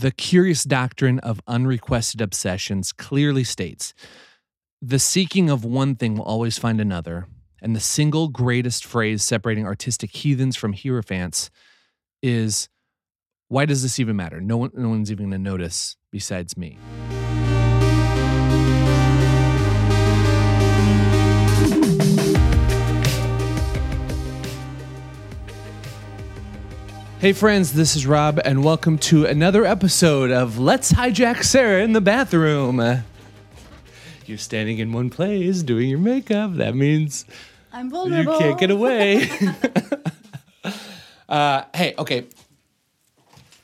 The curious doctrine of unrequested obsessions clearly states the seeking of one thing will always find another, and the single greatest phrase separating artistic heathens from hierophants is why does this even matter? No one, no one's even going to notice besides me. Hey, friends, this is Rob, and welcome to another episode of Let's Hijack Sarah in the Bathroom. You're standing in one place doing your makeup. That means I'm vulnerable. you can't get away. uh, hey, okay.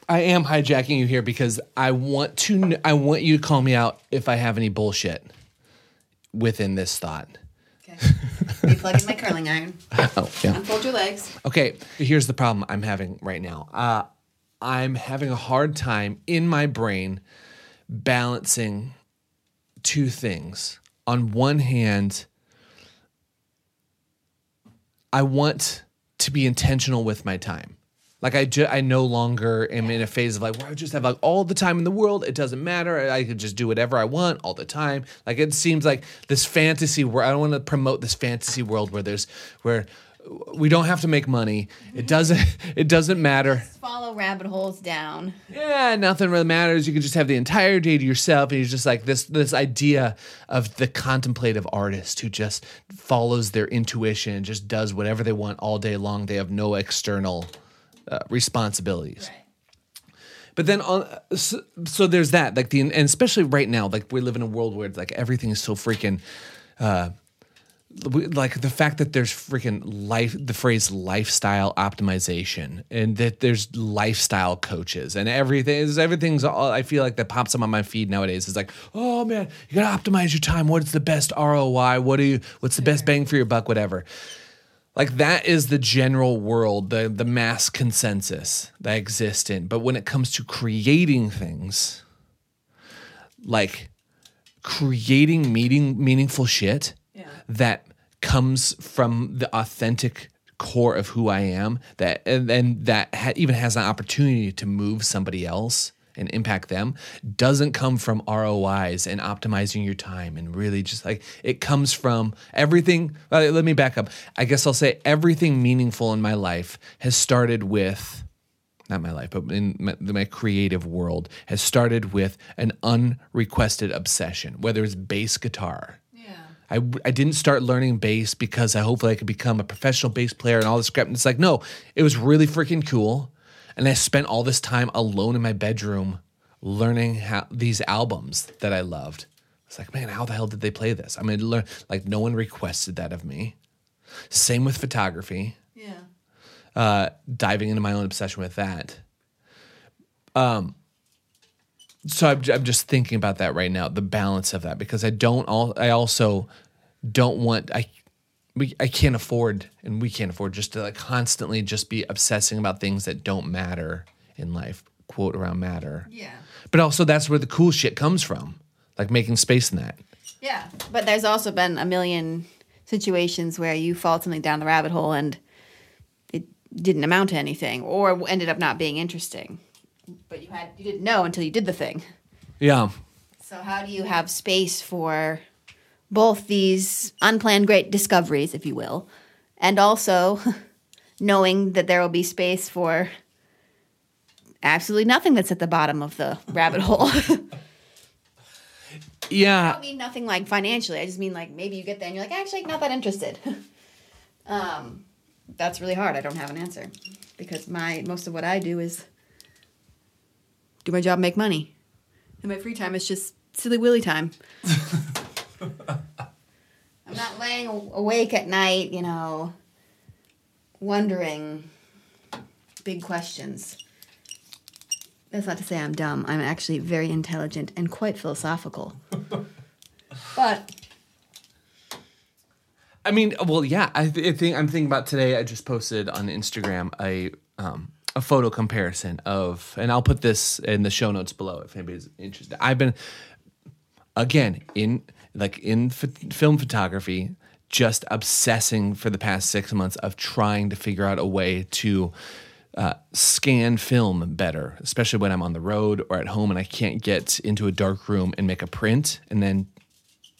I am hijacking you here because I want to. I want you to call me out if I have any bullshit within this thought. Okay. in my curling iron. Oh, yeah. Unfold your legs. Okay, here's the problem I'm having right now. Uh, I'm having a hard time in my brain balancing two things. On one hand, I want to be intentional with my time. Like I, ju- I no longer am in a phase of like where I just have like all the time in the world. It doesn't matter. I could just do whatever I want all the time. Like it seems like this fantasy where I don't want to promote this fantasy world where there's where we don't have to make money. It doesn't. It doesn't matter. Follow rabbit holes down. Yeah, nothing really matters. You can just have the entire day to yourself, and you're just like this this idea of the contemplative artist who just follows their intuition just does whatever they want all day long. They have no external uh, responsibilities. But then on so, so there's that like the and especially right now like we live in a world where it's like everything is so freaking uh we- like the fact that there's freaking life the phrase lifestyle optimization and that there's lifestyle coaches and everything is everything's all I feel like that pops up on my feed nowadays. Is like oh man you got to optimize your time. What's the best ROI what do you what's the best bang for your buck? whatever like that is the general world the the mass consensus that exists in but when it comes to creating things like creating meeting meaningful shit Yeah. that comes from the authentic core of who I am that and, and that ha- even has an opportunity to move somebody else and impact them doesn't come from ROIs and optimizing your time and really just like it comes from everything let me back up I guess I'll say everything meaningful in my life has started with not my life, but in my, my creative world, has started with an unrequested obsession, whether it's bass guitar. Yeah. I, I didn't start learning bass because I hopefully I could become a professional bass player and all this crap. And it's like, no, it was really freaking cool. And I spent all this time alone in my bedroom learning how these albums that I loved. It's like, man, how the hell did they play this? I mean, learn like no one requested that of me. Same with photography Yeah. uh, diving into my own obsession with that. Um, so I'm, I'm just thinking about that right now, the balance of that, because I don't all I also don't want I we I can't afford and we can't afford just to like constantly just be obsessing about things that don't matter in life, quote around matter. Yeah. But also that's where the cool shit comes from, like making space in that. Yeah. But there's also been a million situations where you fall something down the rabbit hole and it didn't amount to anything or ended up not being interesting. But you had you didn't know until you did the thing. Yeah. So how do you have space for both these unplanned great discoveries, if you will, and also knowing that there will be space for absolutely nothing that's at the bottom of the rabbit hole? Yeah. I don't mean nothing like financially. I just mean like maybe you get there and you're like, actually, not that interested. um, that's really hard. I don't have an answer because my most of what I do is do my job, make money, and my free time is just silly willy time. I'm not laying awake at night, you know, wondering big questions. That's not to say I'm dumb. I'm actually very intelligent and quite philosophical. but I mean, well, yeah. I, th- I think I'm thinking about today. I just posted on Instagram a um, a photo comparison of, and I'll put this in the show notes below if anybody's interested. I've been again in like in ph- film photography, just obsessing for the past six months of trying to figure out a way to uh, scan film better, especially when I'm on the road or at home and I can't get into a dark room and make a print and then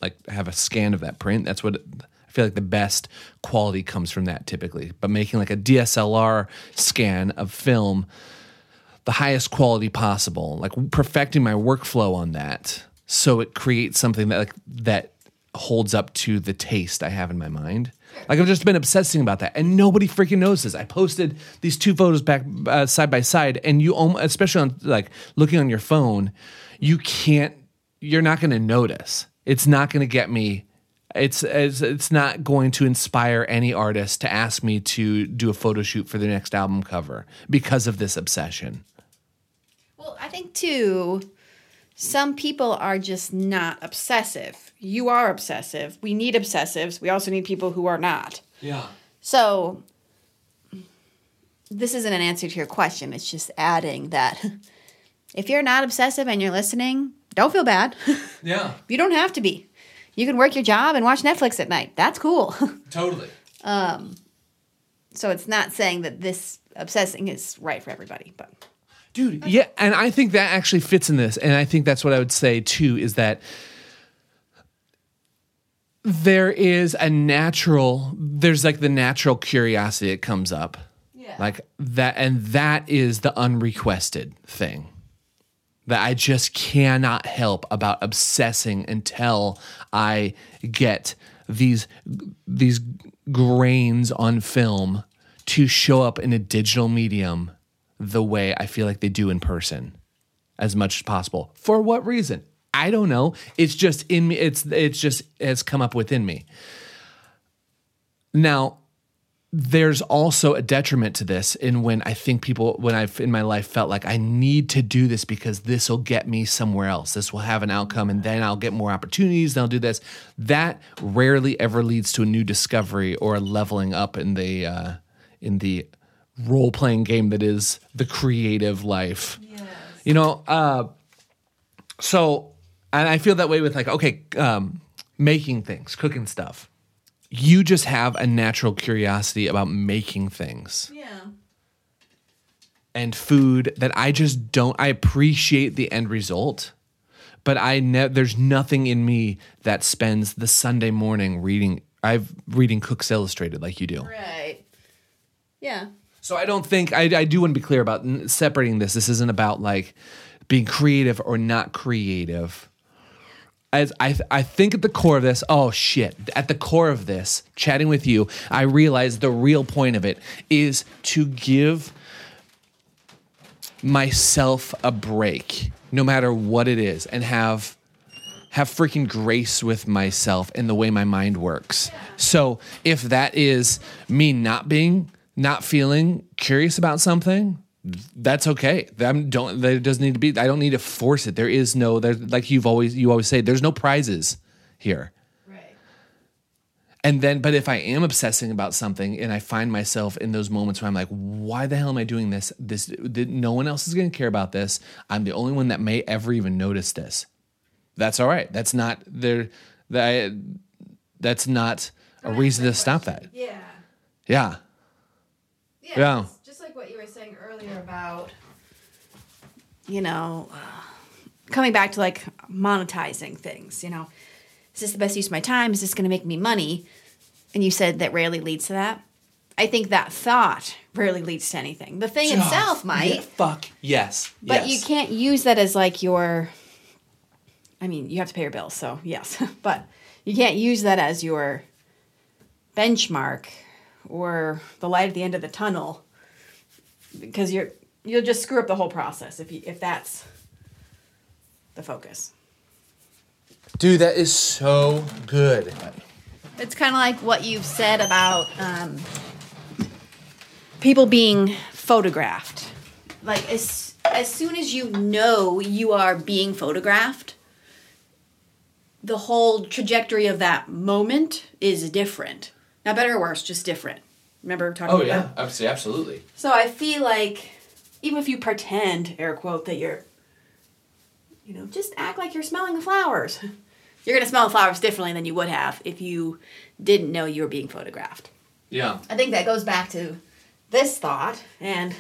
like have a scan of that print. That's what I feel like the best quality comes from that typically. But making like a DSLR scan of film, the highest quality possible, like perfecting my workflow on that so it creates something that like that holds up to the taste I have in my mind. Like I've just been obsessing about that, and nobody freaking knows this. I posted these two photos back uh, side by side, and you, especially on like looking on your phone, you can't. You're not going to notice. It's not going to get me. It's, it's it's not going to inspire any artist to ask me to do a photo shoot for their next album cover because of this obsession. Well, I think too, some people are just not obsessive. You are obsessive. We need obsessives. We also need people who are not. Yeah. So, this isn't an answer to your question. It's just adding that if you're not obsessive and you're listening, don't feel bad. Yeah. you don't have to be. You can work your job and watch Netflix at night. That's cool. Totally. Um, so, it's not saying that this obsessing is right for everybody, but Dude, yeah, and I think that actually fits in this, and I think that's what I would say too is that there is a natural, there's like the natural curiosity that comes up, Yeah. like that, and that is the unrequested thing that I just cannot help about obsessing until I get these these grains on film to show up in a digital medium the way I feel like they do in person as much as possible. For what reason? I don't know. It's just in me. It's it's just it's come up within me. Now, there's also a detriment to this in when I think people when I've in my life felt like I need to do this because this will get me somewhere else. This will have an outcome and then I'll get more opportunities, then I'll do this. That rarely ever leads to a new discovery or a leveling up in the uh, in the role playing game that is the creative life. You know, uh, so and I feel that way with like okay, um, making things, cooking stuff. You just have a natural curiosity about making things yeah. and food that I just don't. I appreciate the end result, but I ne- there's nothing in me that spends the Sunday morning reading. I've reading Cook's Illustrated like you do. Right. Yeah. So I don't think I, I do want to be clear about separating this. This isn't about like being creative or not creative. As I, I think at the core of this, oh shit, at the core of this, chatting with you, I realize the real point of it is to give myself a break, no matter what it is, and have have freaking grace with myself and the way my mind works. So if that is me not being, not feeling curious about something, that's okay. That don't there doesn't need to be. I don't need to force it. There is no there like you've always you always say. There's no prizes here. Right. And then, but if I am obsessing about something and I find myself in those moments where I'm like, why the hell am I doing this? This, th- no one else is going to care about this. I'm the only one that may ever even notice this. That's all right. That's not there. That that's not a reason to stop that. Yeah. Yeah. Yeah. Yeah. Just, like what you were saying earlier about, you know, uh, coming back to like monetizing things, you know, is this the best use of my time? Is this going to make me money? And you said that rarely leads to that. I think that thought rarely leads to anything. The thing itself might, Yeah, fuck yes. but yes. you can't use that as like your. I mean, you have to pay your bills, so yes, but you can't use that as your benchmark or the light at the end of the tunnel because you're you'll just screw up the whole process if you if that's the focus. Dude, that is so good. It's kind of like what you've said about um, people being photographed. Like as as soon as you know you are being photographed, the whole trajectory of that moment is different. Not better or worse, just different. Remember talking about? Oh about yeah, absolutely, absolutely. so I feel like even if you pretend, air quote, that you're, you know, just act like you're smelling the flowers. You're gonna smell the flowers differently than you would have if you didn't know you were being photographed. Yeah. I think that goes back to this thought and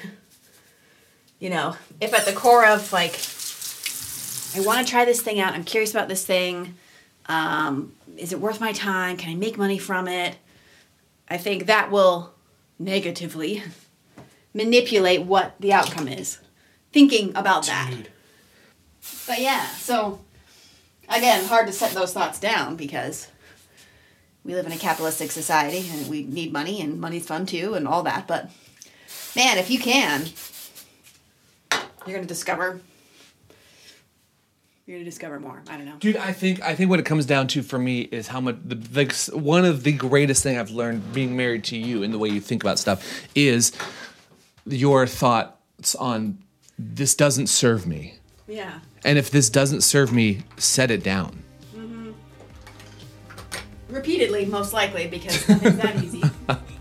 you know, if at the core of like, I want to try this thing out, I'm curious about this thing, um, is it worth my time? Can I make money from it? I think that will negatively manipulate what the outcome is. Thinking about that. But yeah, so again, hard to set those thoughts down because we live in a capitalistic society and we need money and money's fun too and all that. But man, if you can, you're gonna discover. You're gonna discover more. I don't know. Dude, I think I think what it comes down to for me is how much the, the one of the greatest thing I've learned being married to you and the way you think about stuff is your thoughts on this doesn't serve me. Yeah. And if this doesn't serve me, set it down. Mm-hmm. Repeatedly, most likely, because it's that easy.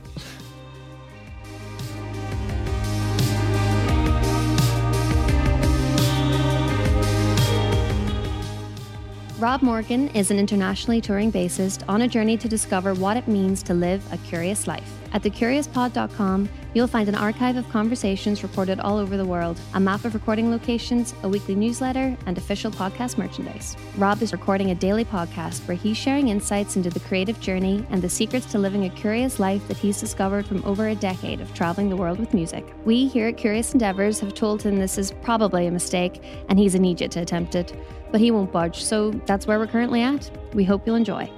Rob Morgan is an internationally touring bassist on a journey to discover what it means to live a curious life. At thecuriouspod.com, you'll find an archive of conversations recorded all over the world, a map of recording locations, a weekly newsletter, and official podcast merchandise. Rob is recording a daily podcast where he's sharing insights into the creative journey and the secrets to living a curious life that he's discovered from over a decade of traveling the world with music. We here at Curious Endeavors have told him this is probably a mistake and he's an idiot to attempt it, but he won't budge, so that's where we're currently at. We hope you'll enjoy.